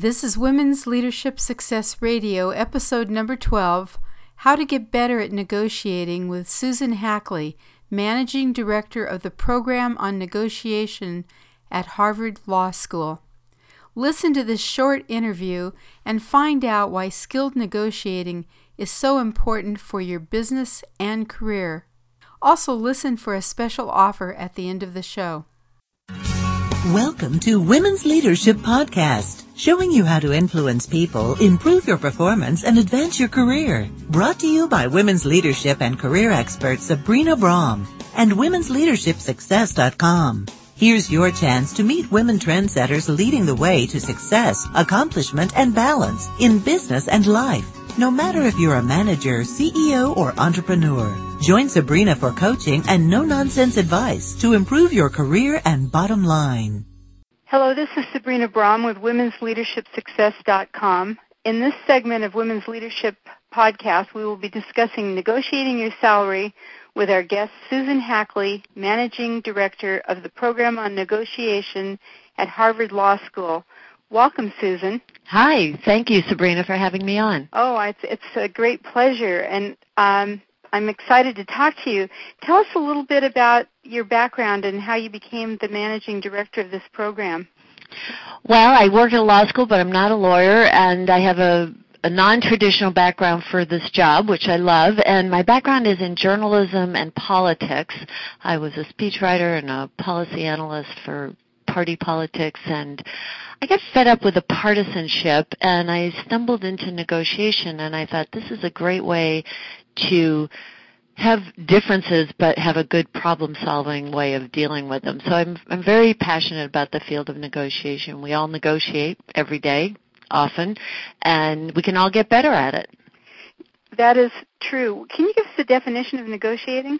This is Women's Leadership Success Radio, episode number 12 How to Get Better at Negotiating with Susan Hackley, Managing Director of the Program on Negotiation at Harvard Law School. Listen to this short interview and find out why skilled negotiating is so important for your business and career. Also, listen for a special offer at the end of the show. Welcome to Women's Leadership Podcast, showing you how to influence people, improve your performance, and advance your career. Brought to you by women's leadership and career expert Sabrina Braham and womensleadershipsuccess.com. Here's your chance to meet women trendsetters leading the way to success, accomplishment, and balance in business and life. No matter if you're a manager, CEO, or entrepreneur, join Sabrina for coaching and no-nonsense advice to improve your career and bottom line. Hello, this is Sabrina Braham with Women'sLeadershipSuccess.com. In this segment of Women's Leadership Podcast, we will be discussing negotiating your salary with our guest Susan Hackley, Managing Director of the Program on Negotiation at Harvard Law School. Welcome, Susan. Hi. Thank you, Sabrina, for having me on. Oh, it's it's a great pleasure, and um, I'm excited to talk to you. Tell us a little bit about your background and how you became the managing director of this program. Well, I work at a law school, but I'm not a lawyer, and I have a a non-traditional background for this job, which I love, and my background is in journalism and politics. I was a speechwriter and a policy analyst for party politics and I got fed up with the partisanship and I stumbled into negotiation and I thought this is a great way to have differences but have a good problem solving way of dealing with them. So I'm I'm very passionate about the field of negotiation. We all negotiate every day, often, and we can all get better at it. That is true. Can you give us a definition of negotiating?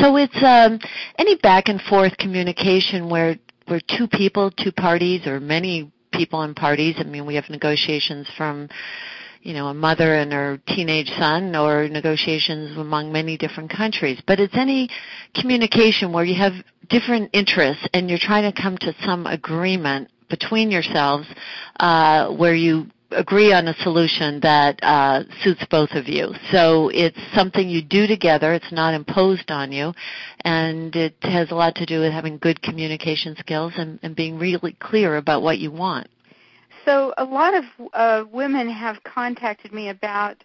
So it's um, any back and forth communication where where two people, two parties, or many people and parties. I mean, we have negotiations from you know, a mother and her teenage son or negotiations among many different countries. But it's any communication where you have different interests and you're trying to come to some agreement between yourselves uh, where you agree on a solution that uh, suits both of you. So it's something you do together. It's not imposed on you, and it has a lot to do with having good communication skills and, and being really clear about what you want. So a lot of uh, women have contacted me about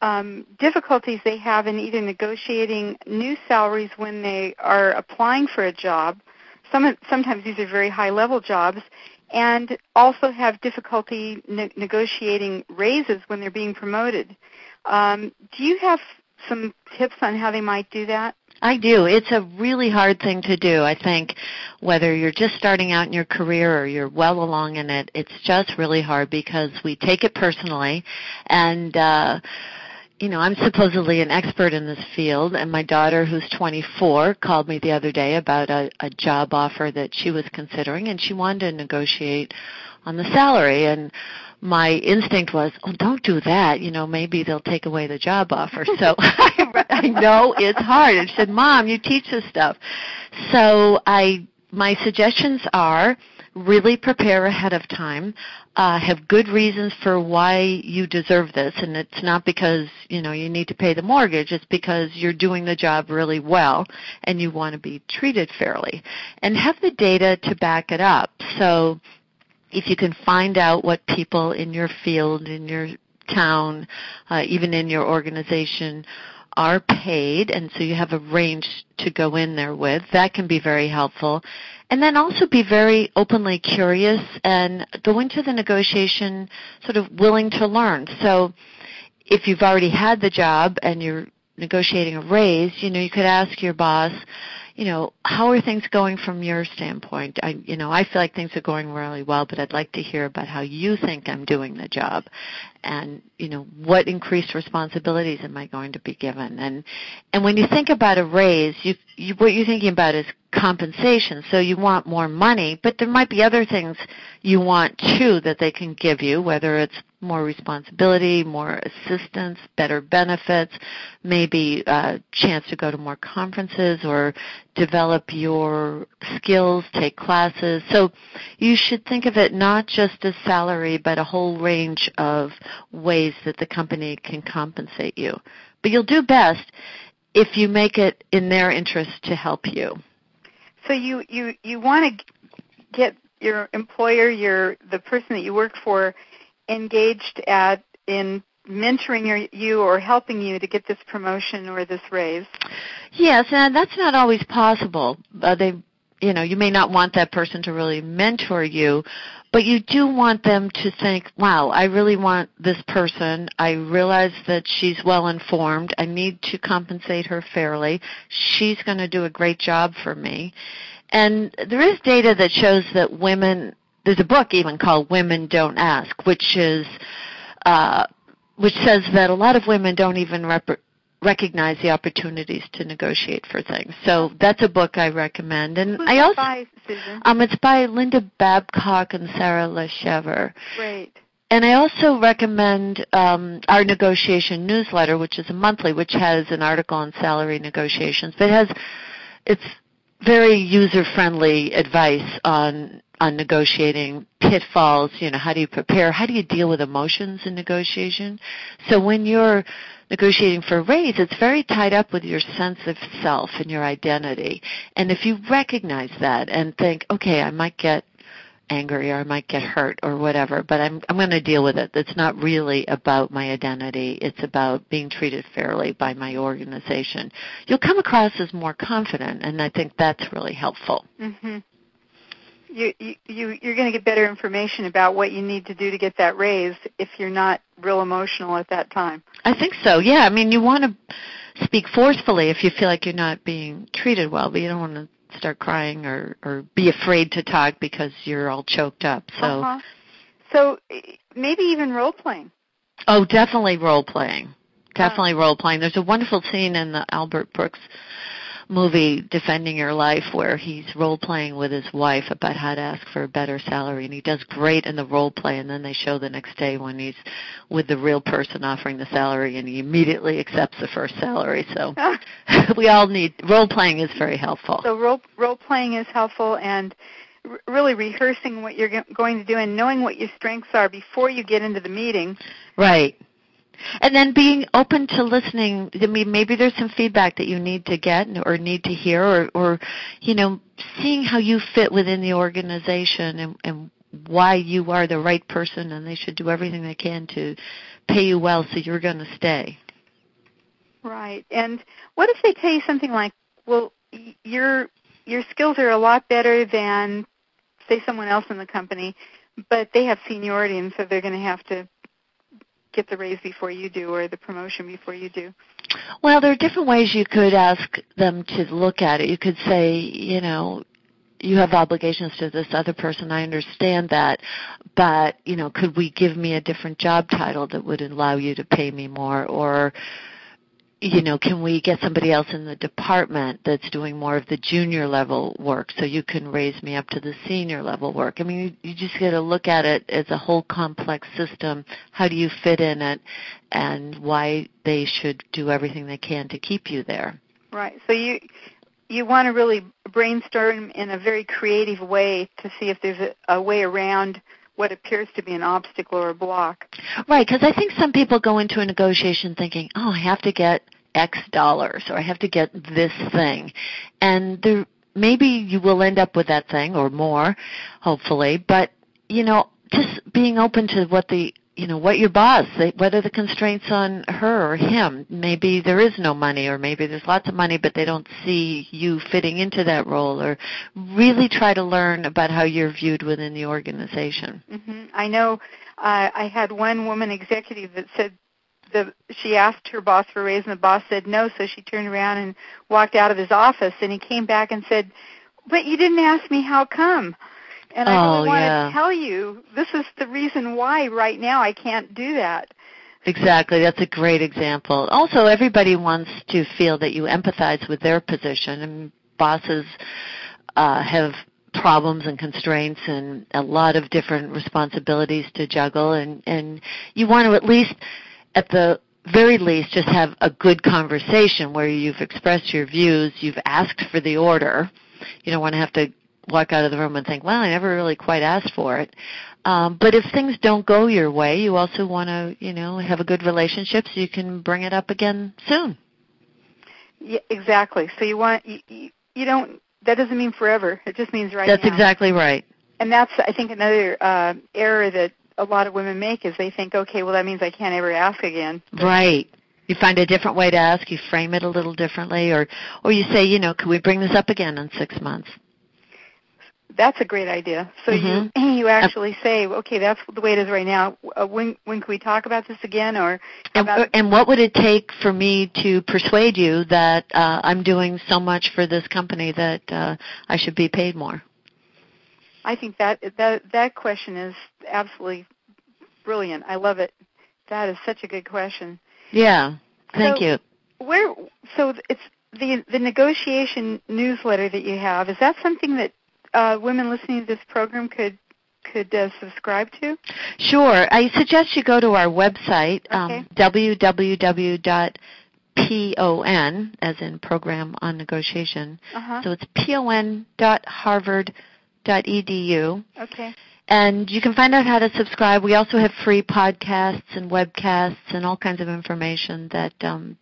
um, difficulties they have in either negotiating new salaries when they are applying for a job. Some, sometimes these are very high level jobs, and also have difficulty ne- negotiating raises when they're being promoted. Um, do you have some tips on how they might do that? I do. It's a really hard thing to do. I think whether you're just starting out in your career or you're well along in it, it's just really hard because we take it personally and uh you know, I'm supposedly an expert in this field, and my daughter, who's 24, called me the other day about a, a job offer that she was considering, and she wanted to negotiate on the salary. And my instinct was, oh, don't do that. You know, maybe they'll take away the job offer. So I, I know it's hard. And she said, Mom, you teach this stuff. So I, my suggestions are really prepare ahead of time uh, have good reasons for why you deserve this, and it's not because you know you need to pay the mortgage. It's because you're doing the job really well, and you want to be treated fairly, and have the data to back it up. So, if you can find out what people in your field, in your town, uh, even in your organization are paid, and so you have a range to go in there with. That can be very helpful. And then also be very openly curious and go into the negotiation sort of willing to learn. So if you've already had the job and you're negotiating a raise, you know, you could ask your boss, you know, how are things going from your standpoint? I, you know, I feel like things are going really well, but I'd like to hear about how you think I'm doing the job, and you know, what increased responsibilities am I going to be given? And and when you think about a raise, you, you what you're thinking about is compensation. So you want more money, but there might be other things you want too that they can give you, whether it's more responsibility, more assistance, better benefits, maybe a chance to go to more conferences or develop your skills, take classes. So you should think of it not just as salary, but a whole range of ways that the company can compensate you. But you'll do best if you make it in their interest to help you. So you you you want to get your employer, your the person that you work for, engaged at in mentoring your, you or helping you to get this promotion or this raise. Yes, and that's not always possible. Uh, they, you know, you may not want that person to really mentor you, but you do want them to think, wow, I really want this person. I realize that she's well informed. I need to compensate her fairly. She's going to do a great job for me. And there is data that shows that women, there's a book even called Women Don't Ask, which is, uh, which says that a lot of women don't even rep- recognize the opportunities to negotiate for things. So that's a book I recommend. And Who's I also by, um it's by Linda Babcock and Sarah Laschever. Great. And I also recommend um, our negotiation newsletter, which is a monthly, which has an article on salary negotiations. But it has it's very user friendly advice on on negotiating pitfalls. You know, how do you prepare? How do you deal with emotions in negotiation? So when you're negotiating for a raise, it's very tied up with your sense of self and your identity. And if you recognize that and think, okay, I might get angry or I might get hurt or whatever, but I'm I'm going to deal with it. It's not really about my identity. It's about being treated fairly by my organization. You'll come across as more confident, and I think that's really helpful. Mm-hmm. You, you, you, you're going to get better information about what you need to do to get that raise if you're not real emotional at that time. I think so. Yeah, I mean, you want to speak forcefully if you feel like you're not being treated well, but you don't want to start crying or or be afraid to talk because you're all choked up. So, Uh-huh. So maybe even role playing. oh, definitely role playing. Definitely role playing. There's a wonderful scene in the Albert Brooks movie Defending Your Life where he's role playing with his wife about how to ask for a better salary and he does great in the role play and then they show the next day when he's with the real person offering the salary and he immediately accepts the first salary. So we all need role playing is very helpful. So role role playing is helpful, and really rehearsing what you're going to do and knowing what your strengths are before you get into the meeting. Right. And then being open to listening. I mean, maybe there's some feedback that you need to get or need to hear, or, or you know, seeing how you fit within the organization and, and why you are the right person, and they should do everything they can to pay you well, so you're going to stay. Right. And what if they tell you something like, "Well, your your skills are a lot better than say someone else in the company, but they have seniority and so they're going to have to get the raise before you do or the promotion before you do." Well, there are different ways you could ask them to look at it. You could say, you know, you have obligations to this other person. I understand that, but you know, could we give me a different job title that would allow you to pay me more, or you know, can we get somebody else in the department that's doing more of the junior level work so you can raise me up to the senior level work? I mean, you, you just got to look at it as a whole complex system. How do you fit in it and why they should do everything they can to keep you there? Right. So you you want to really brainstorm in a very creative way to see if there's a, a way around what appears to be an obstacle or a block. Right, because I think some people go into a negotiation thinking, oh, I have to get X dollars or I have to get this thing. And there, maybe you will end up with that thing or more, hopefully, but, you know, just being open to what the you know what your boss whether the constraints on her or him maybe there is no money or maybe there's lots of money but they don't see you fitting into that role or really try to learn about how you're viewed within the organization hmm I know uh, I had one woman executive that said the she asked her boss for a raise and the boss said no, so she turned around and walked out of his office and he came back and said, "But you didn't ask me how come." And I Oh, really want yeah. to tell you this is the reason why right now I can't do that. Exactly. That's a great example. Also, everybody wants to feel that you empathize with their position, and bosses uh, have problems and constraints and a lot of different responsibilities to juggle and and you want to at least at the very least just have a good conversation where you've expressed your views, you've asked for the order. You don't want to have to walk out of the room and think, well, I never really quite asked for it. Um, but if things don't go your way, you also want to, you know, have a good relationship so you can bring it up again soon. Yeah, exactly. So you want you, you don't. That doesn't mean forever. It just means right now. That's now. exactly right. And that's I think another uh, error that a lot of women make is they think, okay, well that means I can't ever ask again. Right. You find a different way to ask. You frame it a little differently, or or you say, you know, can we bring this up again in six months? That's a great idea. So Mhm. you you actually say, okay, that's the way it is right now. Uh, when when can we talk about this again? Or And, about and what would it take for me to persuade you that uh, I'm doing so much for this company that uh, I should be paid more? I think that that that question is absolutely brilliant. I love it. That is such a good question. Yeah. Thank So- you. Where so it's the the negotiation newsletter that you have. Is that something that uh, women listening to this program could could uh, subscribe to? Sure. I suggest you go to our website, Okay. um, www.pon, as in Program on Negotiation. Uh-huh. So it's pon.harvard.edu. Okay. And you can find out how to subscribe. We also have free podcasts and webcasts and all kinds of information that um,